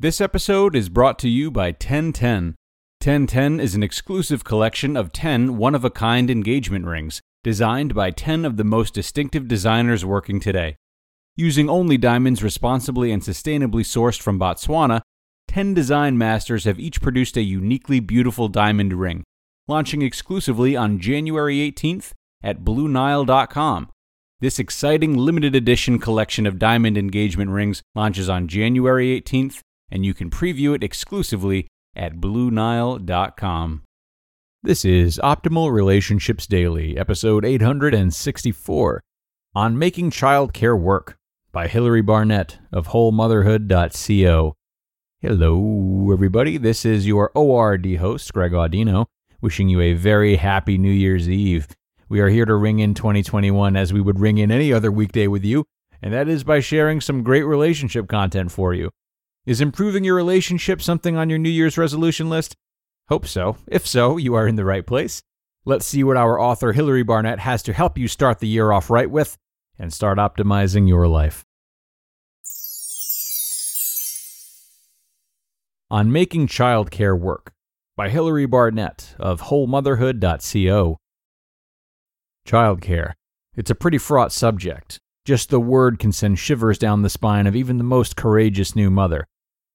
This episode is brought to you by 1010. 1010 is an exclusive collection of 10 one of a kind engagement rings designed by 10 of the most distinctive designers working today. Using only diamonds responsibly and sustainably sourced from Botswana, 10 design masters have each produced a uniquely beautiful diamond ring, launching exclusively on January 18th at BlueNile.com. This exciting limited edition collection of diamond engagement rings launches on January 18th, and you can preview it exclusively at BlueNile.com. This is Optimal Relationships Daily, episode 864, on making childcare work by Hilary Barnett of WholeMotherhood.co. Hello, everybody. This is your ORD host, Greg Audino, wishing you a very happy New Year's Eve. We are here to ring in 2021 as we would ring in any other weekday with you, and that is by sharing some great relationship content for you. Is improving your relationship something on your New Year's resolution list? Hope so. If so, you are in the right place. Let's see what our author Hilary Barnett has to help you start the year off right with and start optimizing your life. On Making Childcare Work by Hilary Barnett of WholeMotherhood.co. Childcare. It's a pretty fraught subject. Just the word can send shivers down the spine of even the most courageous new mother.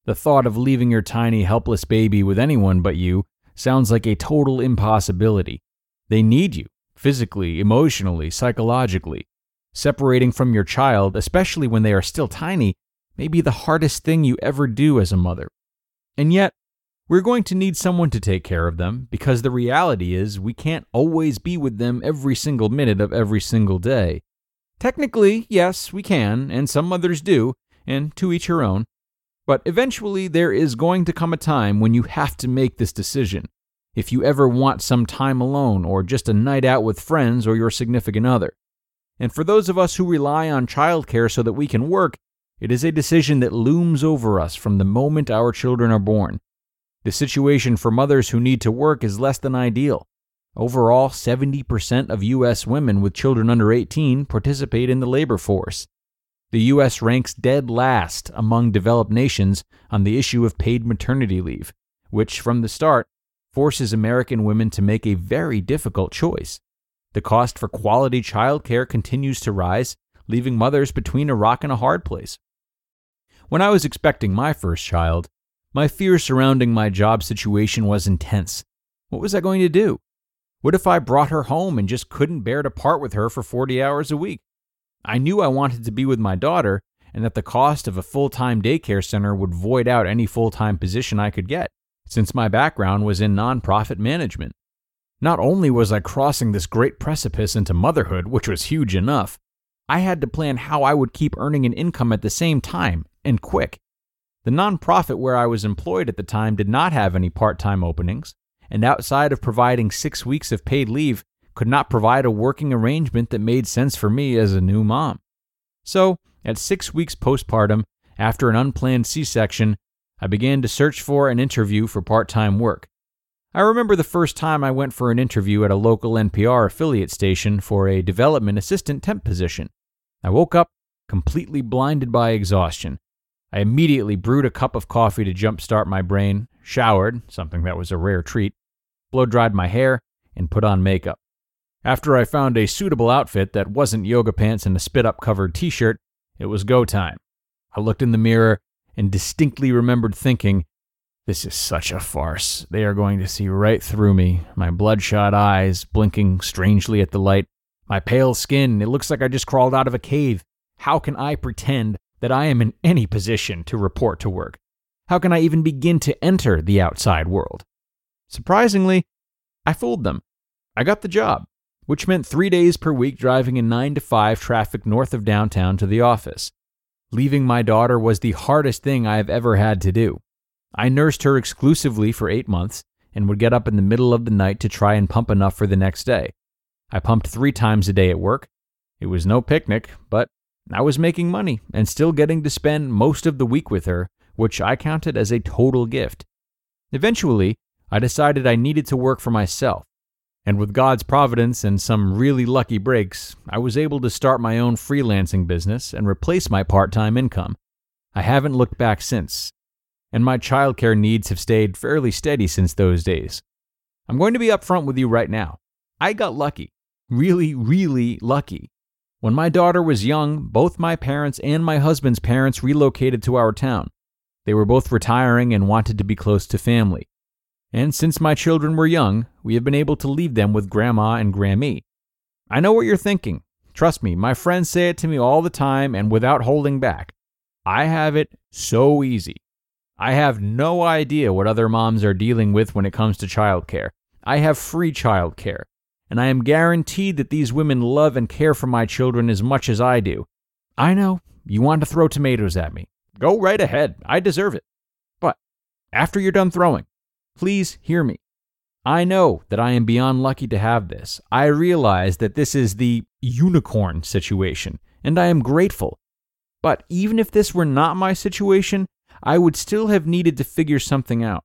The thought of leaving your tiny, helpless baby with anyone but you sounds like a total impossibility. They need you, physically, emotionally, psychologically. Separating from your child, especially when they are still tiny, may be the hardest thing you ever do as a mother. And yet, we're going to need someone to take care of them because the reality is we can't always be with them every single minute of every single day. Technically, yes, we can, and some mothers do, and to each her own. But eventually, there is going to come a time when you have to make this decision. If you ever want some time alone or just a night out with friends or your significant other. And for those of us who rely on childcare so that we can work, it is a decision that looms over us from the moment our children are born. The situation for mothers who need to work is less than ideal. Overall, 70% of U.S. women with children under 18 participate in the labor force. The U.S. ranks dead last among developed nations on the issue of paid maternity leave, which, from the start, forces American women to make a very difficult choice. The cost for quality childcare continues to rise, leaving mothers between a rock and a hard place. When I was expecting my first child, my fear surrounding my job situation was intense. What was I going to do? What if I brought her home and just couldn't bear to part with her for 40 hours a week? I knew I wanted to be with my daughter and that the cost of a full time daycare center would void out any full time position I could get, since my background was in nonprofit management. Not only was I crossing this great precipice into motherhood, which was huge enough, I had to plan how I would keep earning an income at the same time, and quick. The nonprofit where I was employed at the time did not have any part time openings, and outside of providing six weeks of paid leave, could not provide a working arrangement that made sense for me as a new mom. So, at six weeks postpartum, after an unplanned C section, I began to search for an interview for part time work. I remember the first time I went for an interview at a local NPR affiliate station for a development assistant temp position. I woke up completely blinded by exhaustion. I immediately brewed a cup of coffee to jumpstart my brain, showered, something that was a rare treat, blow dried my hair, and put on makeup. After I found a suitable outfit that wasn't yoga pants and a spit up covered t shirt, it was go time. I looked in the mirror and distinctly remembered thinking, This is such a farce. They are going to see right through me, my bloodshot eyes blinking strangely at the light, my pale skin. It looks like I just crawled out of a cave. How can I pretend that I am in any position to report to work? How can I even begin to enter the outside world? Surprisingly, I fooled them. I got the job which meant three days per week driving in 9 to 5 traffic north of downtown to the office. Leaving my daughter was the hardest thing I have ever had to do. I nursed her exclusively for eight months and would get up in the middle of the night to try and pump enough for the next day. I pumped three times a day at work. It was no picnic, but I was making money and still getting to spend most of the week with her, which I counted as a total gift. Eventually, I decided I needed to work for myself and with God's providence and some really lucky breaks, I was able to start my own freelancing business and replace my part time income. I haven't looked back since. and my childcare needs have stayed fairly steady since those days. I'm going to be upfront with you right now. I got lucky. Really, really lucky. When my daughter was young, both my parents and my husband's parents relocated to our town. They were both retiring and wanted to be close to family. And since my children were young, we have been able to leave them with Grandma and Grammy. I know what you're thinking. Trust me, my friends say it to me all the time and without holding back. I have it so easy. I have no idea what other moms are dealing with when it comes to childcare. I have free childcare, and I am guaranteed that these women love and care for my children as much as I do. I know you want to throw tomatoes at me. Go right ahead. I deserve it. But after you're done throwing, please hear me. I know that I am beyond lucky to have this. I realize that this is the unicorn situation, and I am grateful. But even if this were not my situation, I would still have needed to figure something out.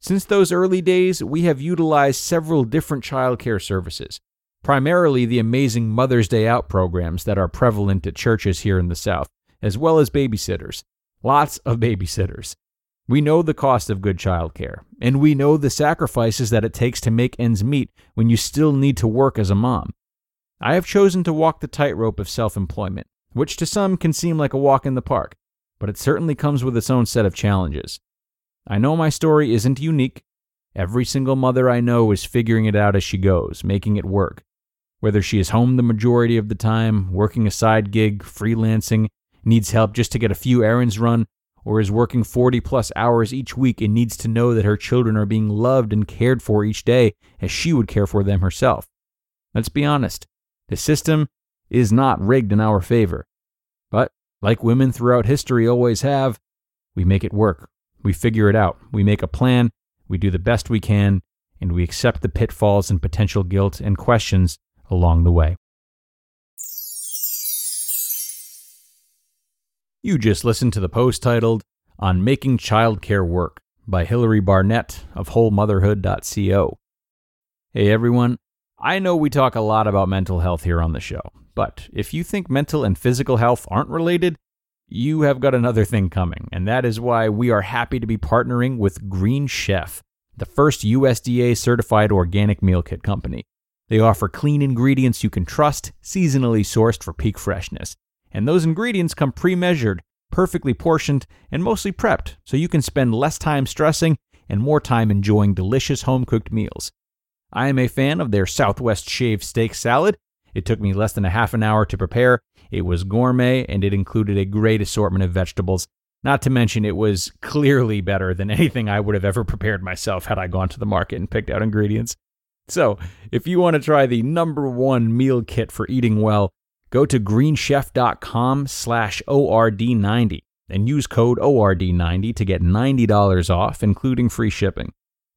Since those early days, we have utilized several different childcare services, primarily the amazing Mother's Day Out programs that are prevalent at churches here in the South, as well as babysitters. Lots of babysitters. We know the cost of good childcare, and we know the sacrifices that it takes to make ends meet when you still need to work as a mom. I have chosen to walk the tightrope of self employment, which to some can seem like a walk in the park, but it certainly comes with its own set of challenges. I know my story isn't unique. Every single mother I know is figuring it out as she goes, making it work. Whether she is home the majority of the time, working a side gig, freelancing, needs help just to get a few errands run, or is working 40 plus hours each week and needs to know that her children are being loved and cared for each day as she would care for them herself. Let's be honest, the system is not rigged in our favor. But, like women throughout history always have, we make it work. We figure it out. We make a plan. We do the best we can, and we accept the pitfalls and potential guilt and questions along the way. You just listened to the post titled On Making Childcare Work by Hilary Barnett of WholeMotherhood.co. Hey everyone, I know we talk a lot about mental health here on the show, but if you think mental and physical health aren't related, you have got another thing coming, and that is why we are happy to be partnering with Green Chef, the first USDA certified organic meal kit company. They offer clean ingredients you can trust, seasonally sourced for peak freshness. And those ingredients come pre measured, perfectly portioned, and mostly prepped, so you can spend less time stressing and more time enjoying delicious home cooked meals. I am a fan of their Southwest shaved steak salad. It took me less than a half an hour to prepare, it was gourmet and it included a great assortment of vegetables. Not to mention, it was clearly better than anything I would have ever prepared myself had I gone to the market and picked out ingredients. So, if you want to try the number one meal kit for eating well, go to greenchef.com slash ORD90 and use code ORD90 to get $90 off, including free shipping.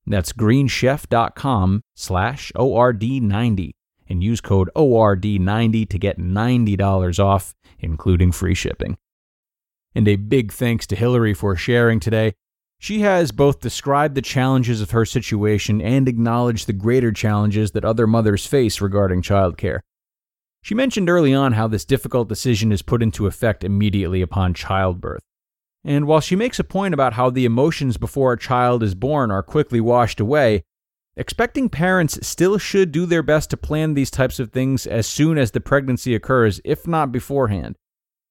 That's greenchef.com slash ORD90 and use code ORD90 to get $90 off, including free shipping. And a big thanks to Hilary for sharing today. She has both described the challenges of her situation and acknowledged the greater challenges that other mothers face regarding childcare. She mentioned early on how this difficult decision is put into effect immediately upon childbirth. And while she makes a point about how the emotions before a child is born are quickly washed away, Expecting parents still should do their best to plan these types of things as soon as the pregnancy occurs, if not beforehand.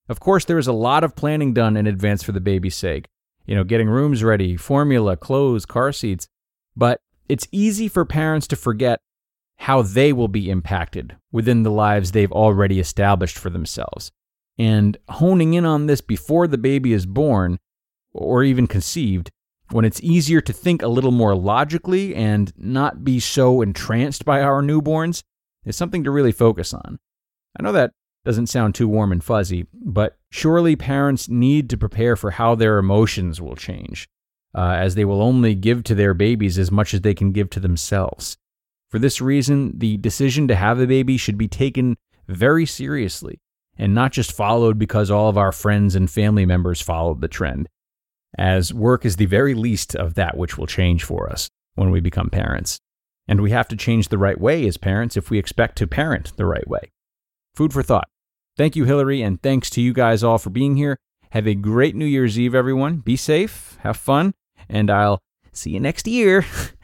Of course, there is a lot of planning done in advance for the baby's sake. You know, getting rooms ready, formula, clothes, car seats. But it's easy for parents to forget how they will be impacted within the lives they've already established for themselves. And honing in on this before the baby is born or even conceived when it's easier to think a little more logically and not be so entranced by our newborns, is something to really focus on. I know that doesn't sound too warm and fuzzy, but surely parents need to prepare for how their emotions will change, uh, as they will only give to their babies as much as they can give to themselves. For this reason, the decision to have a baby should be taken very seriously and not just followed because all of our friends and family members followed the trend as work is the very least of that which will change for us when we become parents. And we have to change the right way as parents if we expect to parent the right way. Food for thought. Thank you, Hilary, and thanks to you guys all for being here. Have a great New Year's Eve, everyone. Be safe, have fun, and I'll see you next year